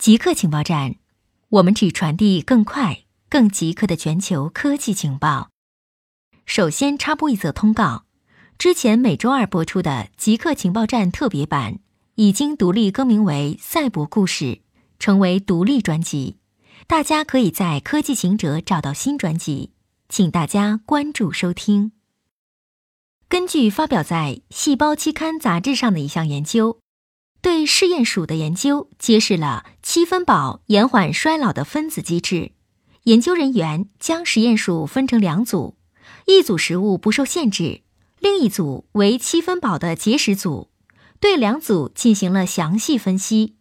极客情报站，我们只传递更快、更极客的全球科技情报。首先插播一则通告：之前每周二播出的极客情报站特别版已经独立更名为《赛博故事》，成为独立专辑。大家可以在科技行者找到新专辑，请大家关注收听。根据发表在《细胞》期刊杂志上的一项研究。对试验鼠的研究揭示了七分饱延缓衰老的分子机制。研究人员将实验鼠分成两组，一组食物不受限制，另一组为七分饱的节食组。对两组进行了详细分析。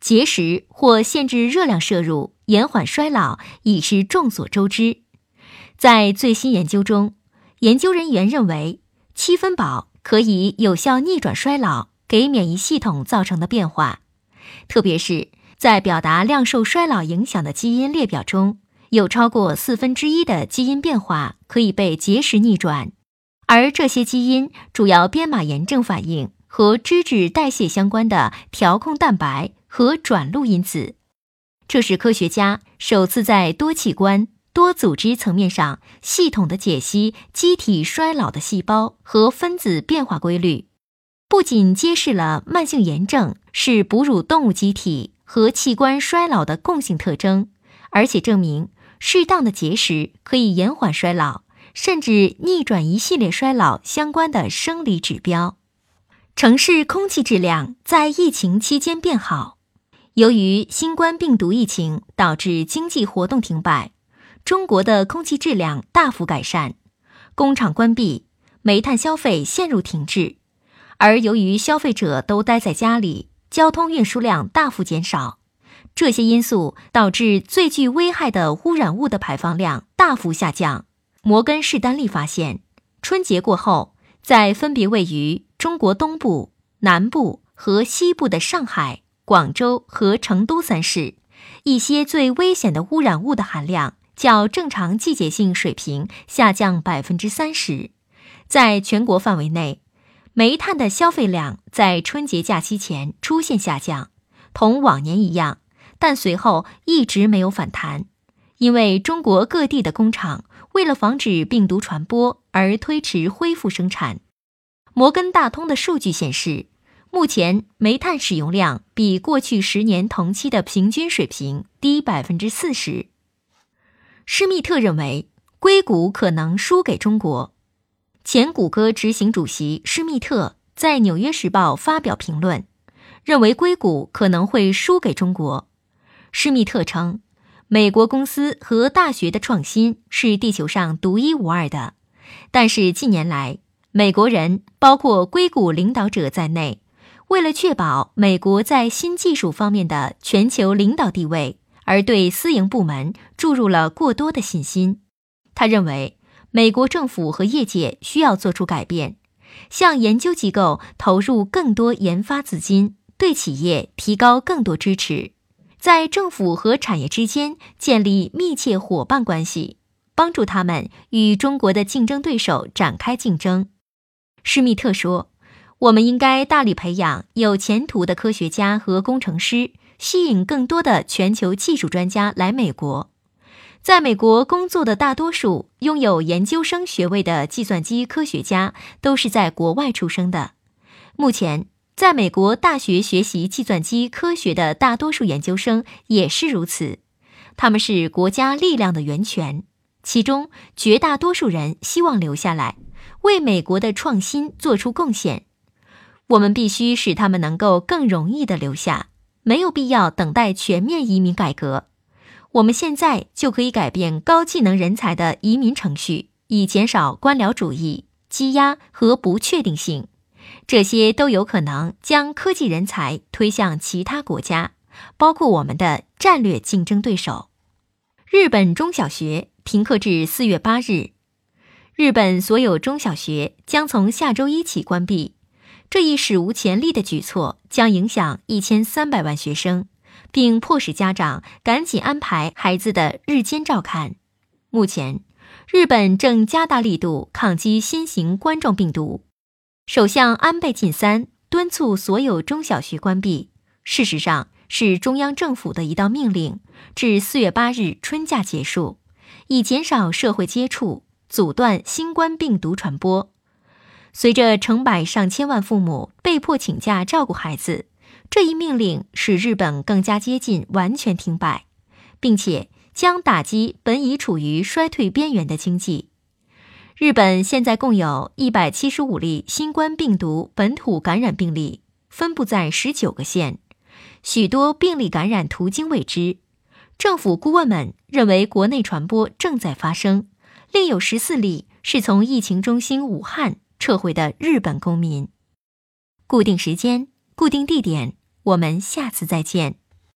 节食或限制热量摄入延缓衰老已是众所周知。在最新研究中，研究人员认为七分饱可以有效逆转衰老。给免疫系统造成的变化，特别是在表达量受衰老影响的基因列表中，有超过四分之一的基因变化可以被节食逆转，而这些基因主要编码炎症反应和脂质代谢相关的调控蛋白和转录因子。这是科学家首次在多器官、多组织层面上系统的解析机体衰老的细胞和分子变化规律。不仅揭示了慢性炎症是哺乳动物机体和器官衰老的共性特征，而且证明适当的节食可以延缓衰老，甚至逆转一系列衰老相关的生理指标。城市空气质量在疫情期间变好。由于新冠病毒疫情导致经济活动停摆，中国的空气质量大幅改善，工厂关闭，煤炭消费陷入停滞。而由于消费者都待在家里，交通运输量大幅减少，这些因素导致最具危害的污染物的排放量大幅下降。摩根士丹利发现，春节过后，在分别位于中国东部、南部和西部的上海、广州和成都三市，一些最危险的污染物的含量较正常季节性水平下降百分之三十。在全国范围内。煤炭的消费量在春节假期前出现下降，同往年一样，但随后一直没有反弹，因为中国各地的工厂为了防止病毒传播而推迟恢复生产。摩根大通的数据显示，目前煤炭使用量比过去十年同期的平均水平低百分之四十。施密特认为，硅谷可能输给中国。前谷歌执行主席施密特在《纽约时报》发表评论，认为硅谷可能会输给中国。施密特称，美国公司和大学的创新是地球上独一无二的，但是近年来，美国人，包括硅谷领导者在内，为了确保美国在新技术方面的全球领导地位，而对私营部门注入了过多的信心。他认为。美国政府和业界需要做出改变，向研究机构投入更多研发资金，对企业提高更多支持，在政府和产业之间建立密切伙伴关系，帮助他们与中国的竞争对手展开竞争。施密特说：“我们应该大力培养有前途的科学家和工程师，吸引更多的全球技术专家来美国。”在美国工作的大多数拥有研究生学位的计算机科学家都是在国外出生的。目前，在美国大学学习计算机科学的大多数研究生也是如此。他们是国家力量的源泉，其中绝大多数人希望留下来，为美国的创新做出贡献。我们必须使他们能够更容易地留下，没有必要等待全面移民改革。我们现在就可以改变高技能人才的移民程序，以减少官僚主义、积压和不确定性。这些都有可能将科技人才推向其他国家，包括我们的战略竞争对手。日本中小学停课至四月八日，日本所有中小学将从下周一起关闭。这一史无前例的举措将影响一千三百万学生。并迫使家长赶紧安排孩子的日间照看。目前，日本正加大力度抗击新型冠状病毒。首相安倍晋三敦促所有中小学关闭。事实上，是中央政府的一道命令，至四月八日春假结束，以减少社会接触，阻断新冠病毒传播。随着成百上千万父母被迫请假照顾孩子，这一命令使日本更加接近完全停摆，并且将打击本已处于衰退边缘的经济。日本现在共有一百七十五例新冠病毒本土感染病例，分布在十九个县。许多病例感染途径未知，政府顾问们认为国内传播正在发生，另有十四例是从疫情中心武汉撤回的日本公民。固定时间，固定地点，我们下次再见。